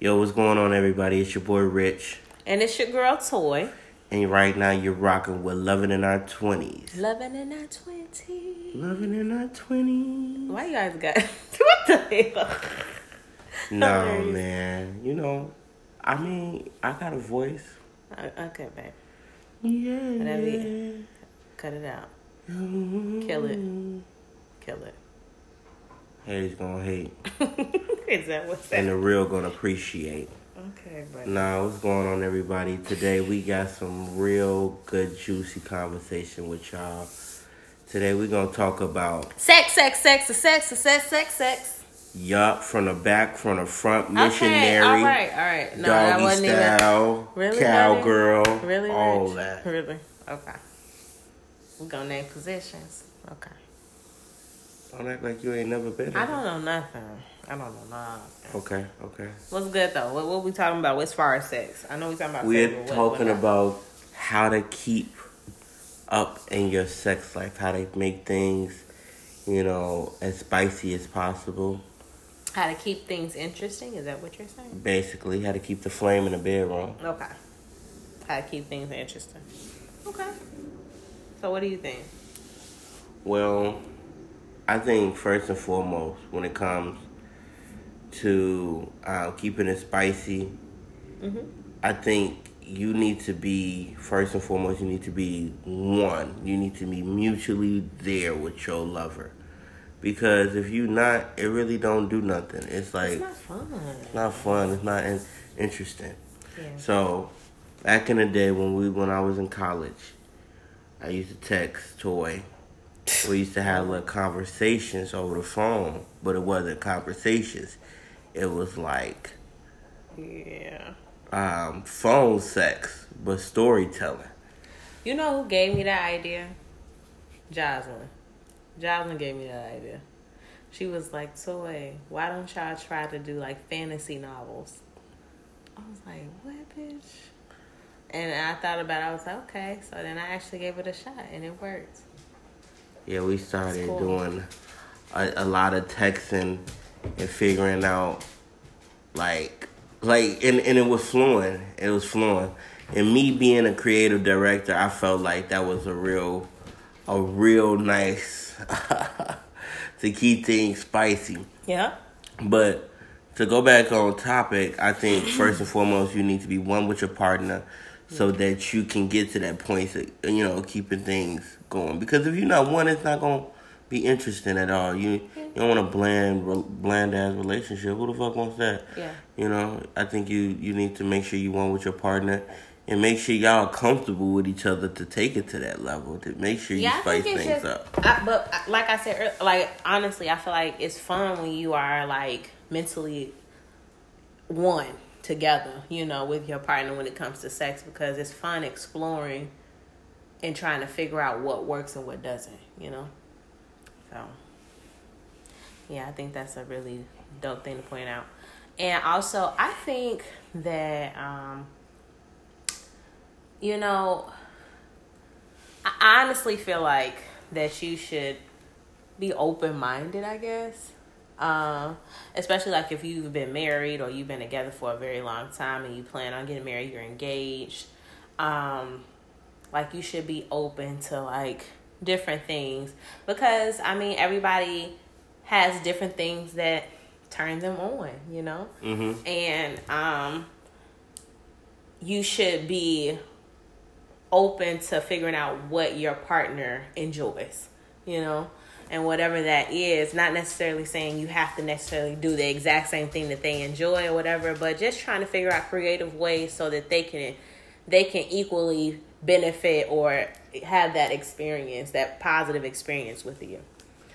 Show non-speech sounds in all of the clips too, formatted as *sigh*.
Yo, what's going on, everybody? It's your boy Rich. And it's your girl Toy. And right now you're rocking with Loving in Our 20s. Loving in our 20s. Loving in Our 20s. Why you guys got. *laughs* what the hell? No, man. You know, I mean, I got a voice. Uh, Okay, babe. Yeah. Whatever Cut it out. Kill it. Kill it. Haters gonna hate. *laughs* Is that what's that? And the real gonna appreciate. Okay, but. Nah, what's going on, everybody? Today we got some real good, juicy conversation with y'all. Today we're gonna talk about Sex, sex, sex, sex, sex, sex, sex. yup from the back, from the front, missionary, Okay, all right, all right. No, that doggy wasn't style, Really, cowgirl, even. Really? all Rich? that. Really? Okay. We're gonna name positions. Okay. Don't act like you ain't never been. I don't know nothing. I don't know nothing. Okay, okay. What's good though? What, what we talking about What's far as sex? I know we talking about. We're sex, what- talking what- about how to keep up in your sex life, how to make things, you know, as spicy as possible. how to keep things interesting. Is that what you're saying? Basically, how to keep the flame in the bedroom. Okay. How to keep things interesting. Okay. So what do you think? Well, I think first and foremost, when it comes to uh, keeping it spicy, Mm-hmm. I think you need to be first and foremost. You need to be one. You need to be mutually there with your lover, because if you not, it really don't do nothing. It's like It's not fun. it's not fun. It's not in- interesting. Yeah. So, back in the day when we when I was in college, I used to text Toy. We used to have little conversations over the phone, but it wasn't conversations. It was like Yeah. um, phone sex, but storytelling. You know who gave me that idea? Jocelyn. Jocelyn gave me that idea. She was like, "Toy, why don't y'all try to do like fantasy novels?" I was like, "What, bitch?" And I thought about it. I was like, "Okay." So then I actually gave it a shot, and it worked. Yeah, we started cool. doing a, a lot of texting and figuring out like like and, and it was flowing. It was flowing. And me being a creative director, I felt like that was a real a real nice *laughs* to keep things spicy. Yeah. But to go back on topic, I think first and foremost you need to be one with your partner so that you can get to that point of, you know, keeping things going. Because if you're not one, it's not gonna be interesting at all. You you don't want a bland bland ass relationship. Who the fuck wants that? Yeah. You know, I think you you need to make sure you one with your partner and make sure y'all comfortable with each other to take it to that level. To make sure you Yeah, spice things just, up. I, but uh, like I said, like honestly, I feel like it's fun when you are like mentally one together, you know, with your partner when it comes to sex because it's fun exploring and trying to figure out what works and what doesn't, you know. So, yeah, I think that's a really dope thing to point out. And also, I think that um you know, I honestly feel like that you should be open minded, I guess. Um, especially like if you've been married or you've been together for a very long time and you plan on getting married, you're engaged. Um, like you should be open to like different things because I mean everybody has different things that turn them on, you know? Mm-hmm. and um you should be open to figuring out what your partner enjoys you know and whatever that is not necessarily saying you have to necessarily do the exact same thing that they enjoy or whatever but just trying to figure out creative ways so that they can they can equally benefit or have that experience that positive experience with you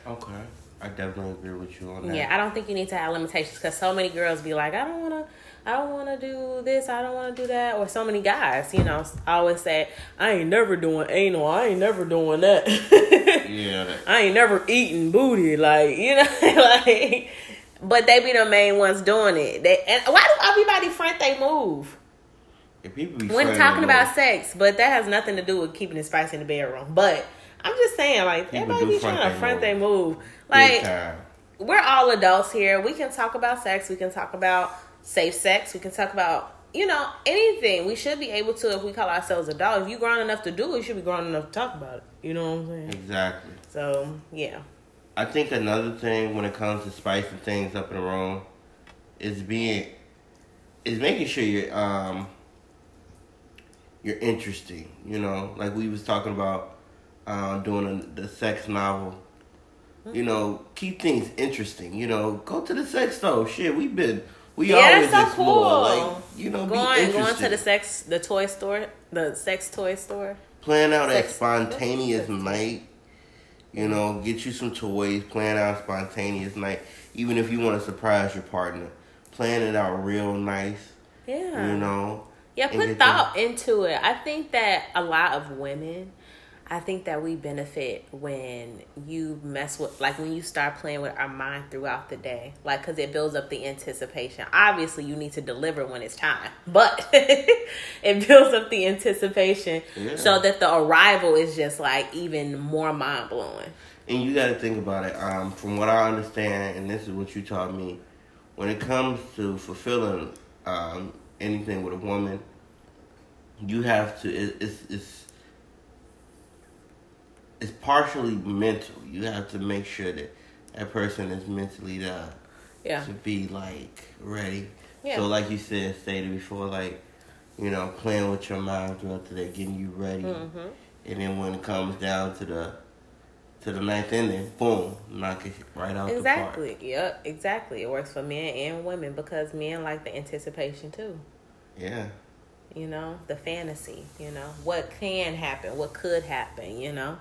Okay. I definitely agree with you on that. yeah, I don't think you need to have limitations because so many girls be like, I don't want to, I don't want to do this, I don't want to do that, or so many guys, you know, always say, I ain't never doing anal, I ain't never doing that, *laughs* Yeah. that- I ain't never eating booty, like you know, *laughs* like, but they be the main ones doing it. They and why do everybody front they move If people be when talking about them, sex? But that has nothing to do with keeping it spicy in the bedroom. But I'm just saying, like People everybody be trying to front they move, like we're all adults here. We can talk about sex. We can talk about safe sex. We can talk about you know anything. We should be able to if we call ourselves adult. If you grown enough to do it, you should be grown enough to talk about it. You know what I'm saying? Exactly. So yeah. I think another thing when it comes to spicing things up in the room is being is making sure you're um you're interesting. You know, like we was talking about uh, doing a, the sex novel. You know, keep things interesting. You know, go to the sex store. Shit, we've been we Yeah, always that's so explore. cool. Like you know, be Going going to the sex the toy store, the sex toy store. Plan out a spontaneous night. You know, get you some toys. Plan out a spontaneous night. Even if you want to surprise your partner, plan it out real nice. Yeah. You know. Yeah, put thought into it. I think that a lot of women, I think that we benefit when you mess with, like when you start playing with our mind throughout the day, like because it builds up the anticipation. Obviously, you need to deliver when it's time, but *laughs* it builds up the anticipation Yeah. so that the arrival is just like even more mind blowing. And you got to think about it. Um, from what I understand, and this is what you taught me, when it comes to fulfilling um, anything with a woman, you have to. It, it's it's it's partially mental. You have to make sure that that person is mentally there Yeah, to be like ready. Yeah. So, like you said, stated before, like you know, playing with your mind throughout the day, getting you ready, Mm-hmm. and then when it comes down to the to the ninth inning, boom, knock it right out exactly. Yep, exactly. It works for men and women because men like the anticipation too. Yeah. you know the fantasy you know what can happen what could happen you know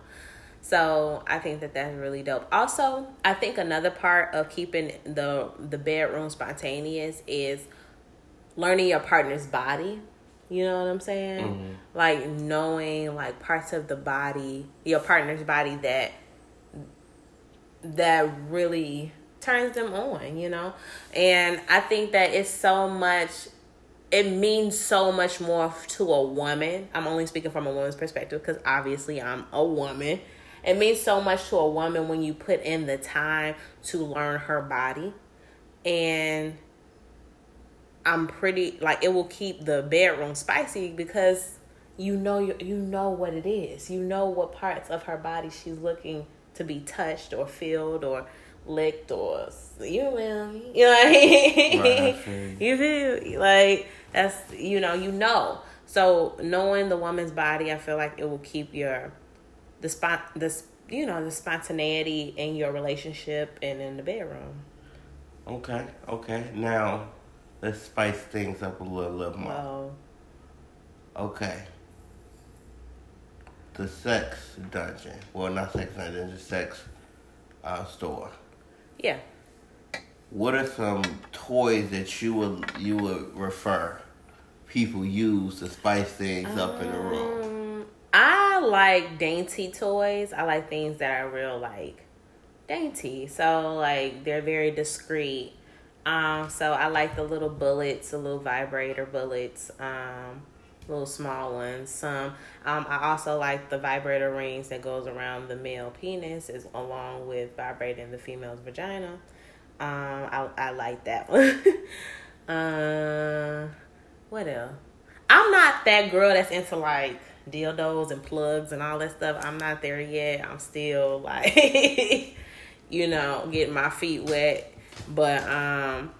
so i think that that's really dope also i think another part of keeping the the bedroom spontaneous is learning your partner's body you know what i'm saying Mhm. like knowing like parts of the body your partner's body that that really turns them on, you know? And I think that it's so much it means so much more to a woman. I'm only speaking from a woman's perspective because obviously I'm a woman. It means so much to a woman when you put in the time to learn her body. And I'm pretty like it will keep the bedroom spicy because you know you, you know what it is. You know what parts of her body she's looking to be touched or filled or licked or you know you know what I mean. Right, I *laughs* feel you. you feel like that's you know you know. So knowing the woman's body, I feel like it will keep your the spot this you know the spontaneity in your relationship and in the bedroom. Okay. Okay. Now, let's spice things up a little, little more. Well, Okay. The sex dungeon. Well, not sex dungeon, the sex uh, store. yeah. What are some toys that you would you would refer people use to spice things up in the room? Um, Like dainty toys. I like things that are real like dainty. So like they're very discreet. Um, so I like the little bullets, the little vibrator bullets, um, little small ones. Some um, I also like the vibrator rings that goes around the male penis, is along with vibrating the female's vagina. Um, I I like that one. *laughs* uh, what else? I'm not that girl that's into like dildos and plugs and all that stuff. I'm not there yet. I'm still *laughs* like, you know, getting my feet wet. But um,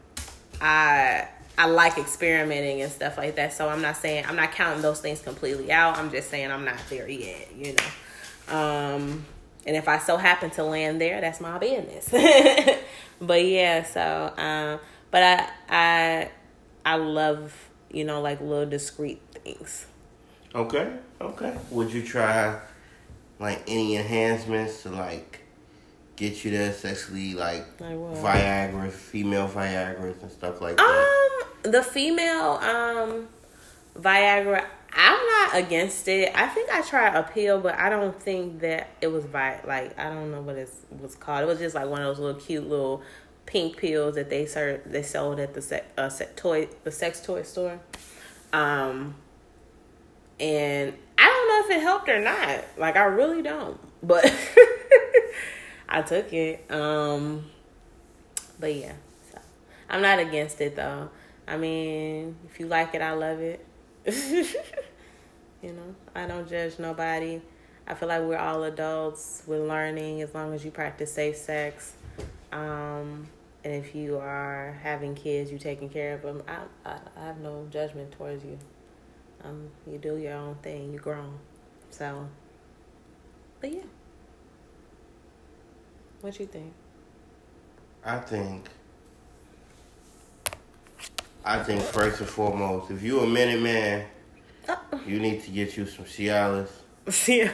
I I like experimenting and stuff like that. So I'm not saying I'm not counting those things completely out. I'm just saying I'm not there yet. You know. Um, and if I so happen to land there, that's my business. *laughs* but yeah, so um, but I I I love you know like little discreet things. Okay, okay. Would you try like any enhancements to like get you there sexually, like Like? Viagra, female Viagra's and stuff like that? Um, the female um Viagra, I'm not against it. I think I tried a pill, but I don't think that it was vi like I don't know what it was called. It was just like one of those little cute little pink pills that they served they sold at the sex uh, sex toy the sex toy store. Um, and I don't know if it helped or not. Like I really don't, but *laughs* I took it. Um, but yeah, so I'm not against it though. I mean, if you like it, I love it. *laughs* you know, I don't judge nobody. I feel like we're all adults. We're learning as long as you practice safe sex. Um, and if you are having kids, you taking care of them. I, I, I have no judgment towards you. Um, you do your own thing. You grown. So, but yeah. What you think? I think. I think first and foremost, if you a minute man, you need to get you some Cialis, *laughs* Yeah.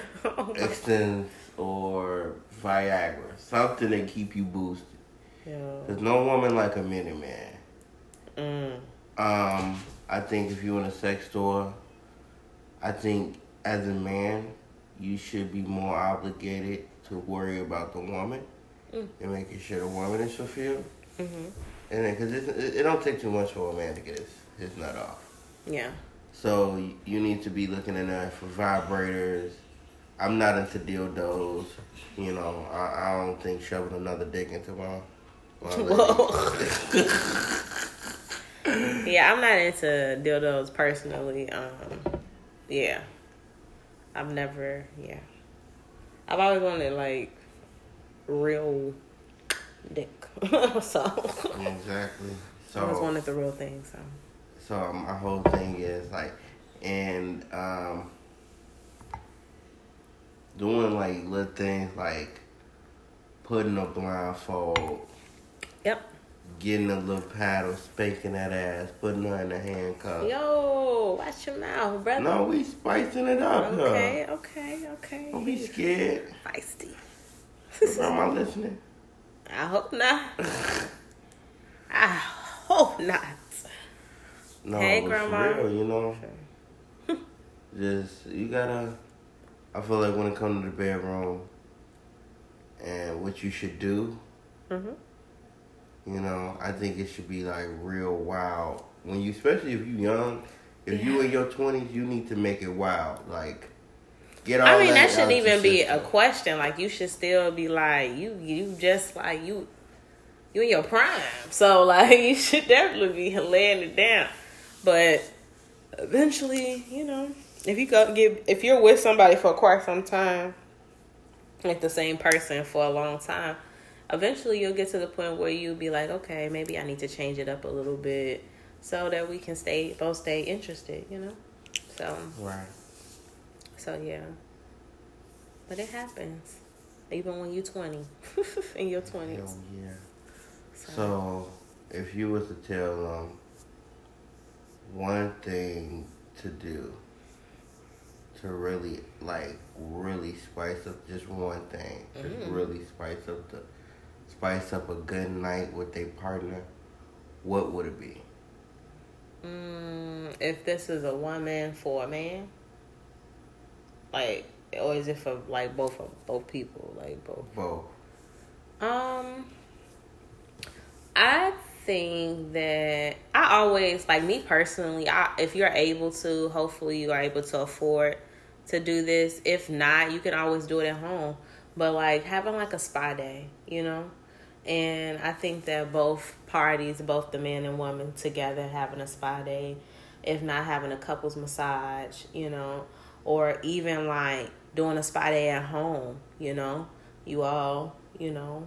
Extends, or Viagra, something that keep you boosted. Yo. There's no woman like a minute man. Mm. Um, I think if you're in a sex store, I think as a man, you should be more obligated to worry about the woman Mm. and making sure the woman is fulfilled. hmm And then, cause it, it don't take too much for a man to get his, his nut off. Yeah. So you need to be looking in there for vibrators. I'm not into dildos. You know, I, I don't think shoving another dick into my. my. *laughs* Whoa. *laughs* yeah, I'm not into dildos personally. Um, yeah, I've never. Yeah, I've always wanted like real dick. *laughs* so exactly. So I always wanted the real thing. So so my whole thing is like, and um, doing like little things like putting a blindfold. Getting a little paddle, spanking that ass, putting her in the handcuffs. Yo, watch your mouth, brother. No, we spicing it up. Okay, okay, okay. Don't be scared. feisty. Grandma listening? I hope not. I hope not. No, Hey, Grandma. real, you know. Just you gotta. I feel like when it comes to the bedroom, and what you should do, hmm you know, I think it should be like real wild. When you, especially if you're young, if you in your twenties, you need to make it wild. Like, get all. I mean, that out shouldn't even be a question. Like, you should still be like, you, you just like you, you in your prime. So, *laughs* like, you should definitely be laying it down. But eventually, you know, if you go get, if you're with somebody for quite some time, like the same person for a long time, eventually you'll get to the point where you'll be like, okay, maybe I need to change it up a little bit so that we can stay both stay interested, you know. So. Right. So yeah. But it happens. Even when you're 20. *laughs* In your 20s. Hell yeah. So, So, if you was to tell them one thing to do to really, like, really spice up just one thing, just Mm. really spice up the, spice up a good night with their partner, what would it be? mm, if this is a woman for a man, like, or is it for like both of both people, like both? Both. Um, I think that I always like me personally. I if you're able to, hopefully you are able to afford to do this. If not, you can always do it at home. But like having like a spa day, you know. And I think that both parties, both the man and woman together having a spa day, if not having a couples massage, you know, or even like doing a spa day at home, you know, you all, you know,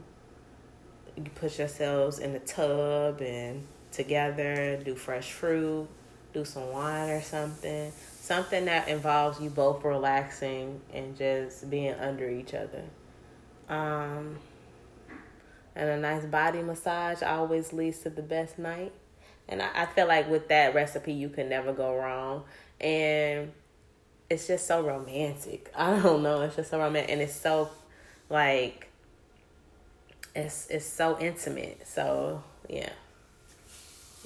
you put yourselves in the tub and together do fresh fruit, do some wine or something, something that involves you both relaxing and just being under each other. Um, and a nice body massage always leads to the best night. And I, I feel like with that recipe, you can never go wrong. And it's just so romantic. *laughs* I don't know. It's just so romantic. And it's so, like, it's it's so intimate. So, yeah.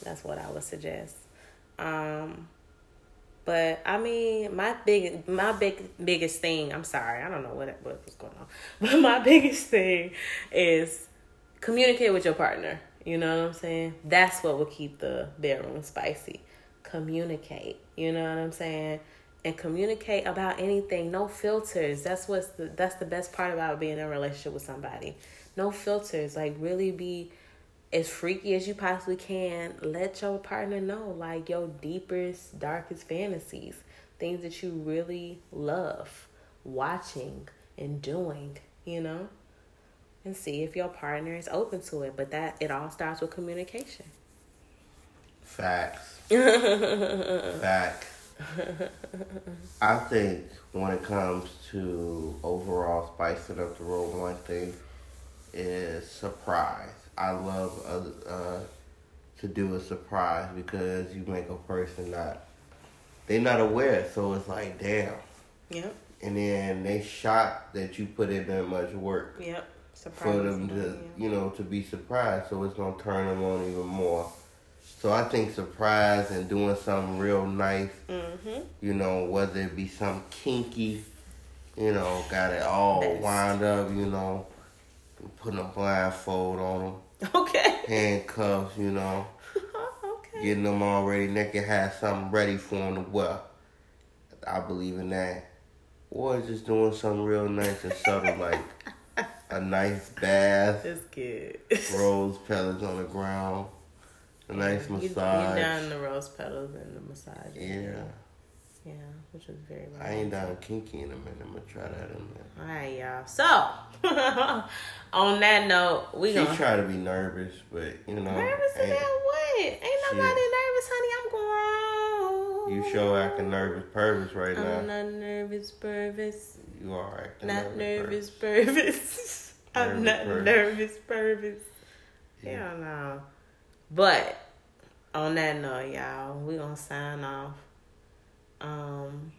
That's what I would suggest. Um, but I mean, my big, my big, biggest thing. I'm sorry, I don't know what what was going on, *laughs* but my *laughs* biggest thing is communicate with your partner. You know what I'm saying? That's what will keep the bedroom spicy. Communicate. You know what I'm saying? And communicate about anything. No filters. That's what's the that's the best part about being in a relationship with somebody. No filters. Like really be as freaky as you possibly can. Let your partner know like your deepest, darkest fantasies, things that you really love watching and doing, you know? And see if your partner is open to it. But that it all starts with communication. Facts. *laughs* Facts. I think when it comes to overall spicing up the road, one thing is surprise. I love uh, uh, to do a surprise because you make a person not they're not aware, so it's like damn. Yep. And then they shocked that you put in that much work Yep. Surprise. for them to you know to be surprised, so it's gonna turn them on even more. So I think surprise and doing something real nice Mm-hmm. you know, whether it be some kinky, you know, got it all wound up, you know, putting a blindfold on them, Okay. handcuffs, you know, *laughs* okay. getting them already naked, have something ready for them to wear. I believe in that. Or just doing something real nice and subtle, like a nice bath, That's good. rose petals on the ground, a nice You, you massage. done the rose petals and the massage. Yeah, Yeah, which was very nice. I ain't down kinky in a minute. I'm gonna try that in a minute. All right, y'all. So, *laughs* on that note, we She gonna try to be nervous, but you know, nervous about what? Ain't Shit. nobody nervous, honey. I'm grown. You show acting nervous, pervers right now. I'm not nervous, Purvis. You are acting Not nervous. nervous, Purvis. *laughs* I'm Nervous not Purvis. nervous, Purvis. Yeah. Hell no. But on that note, y'all, we gonna sign off. Um,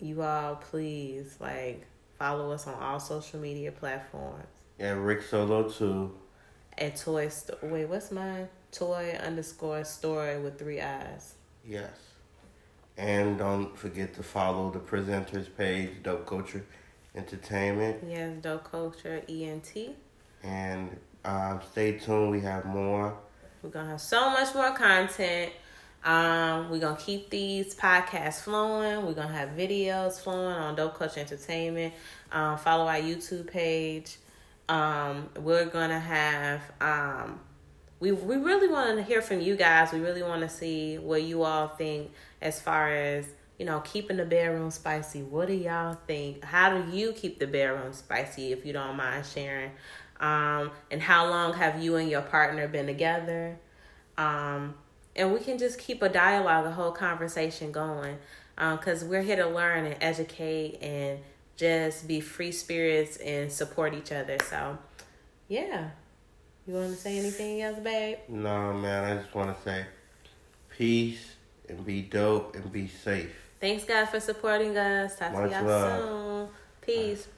you all please like follow us on all social media platforms Yeah, Rick Solo too. at Toy. Sto- Wait, what's mine? Toy underscore story with three eyes. Yes. And don't forget to follow the presenters page, Dope Culture Entertainment. Yes, dope culture ENT. And um, stay tuned. We have more. We're gonna have so much more content. Um, we're gonna keep these podcasts flowing. We're gonna have videos flowing on Dope Culture Entertainment. Um, follow our YouTube page. Um, we're gonna have um, we we really want to hear from you guys. We really want to see what you all think as far as you know keeping the bedroom spicy. What do y'all think? How do you keep the bedroom spicy? If you don't mind sharing. Um, and how long have you and your partner been together? Um, and we can just keep a dialogue, a whole conversation going, because we're here to learn and educate and just be free spirits and support each other. So, yeah. You want to say anything else, babe? No, man, I just want to say peace and be dope and be safe. Thanks, guys, for supporting us. Talk Much to y'all love. soon. Peace.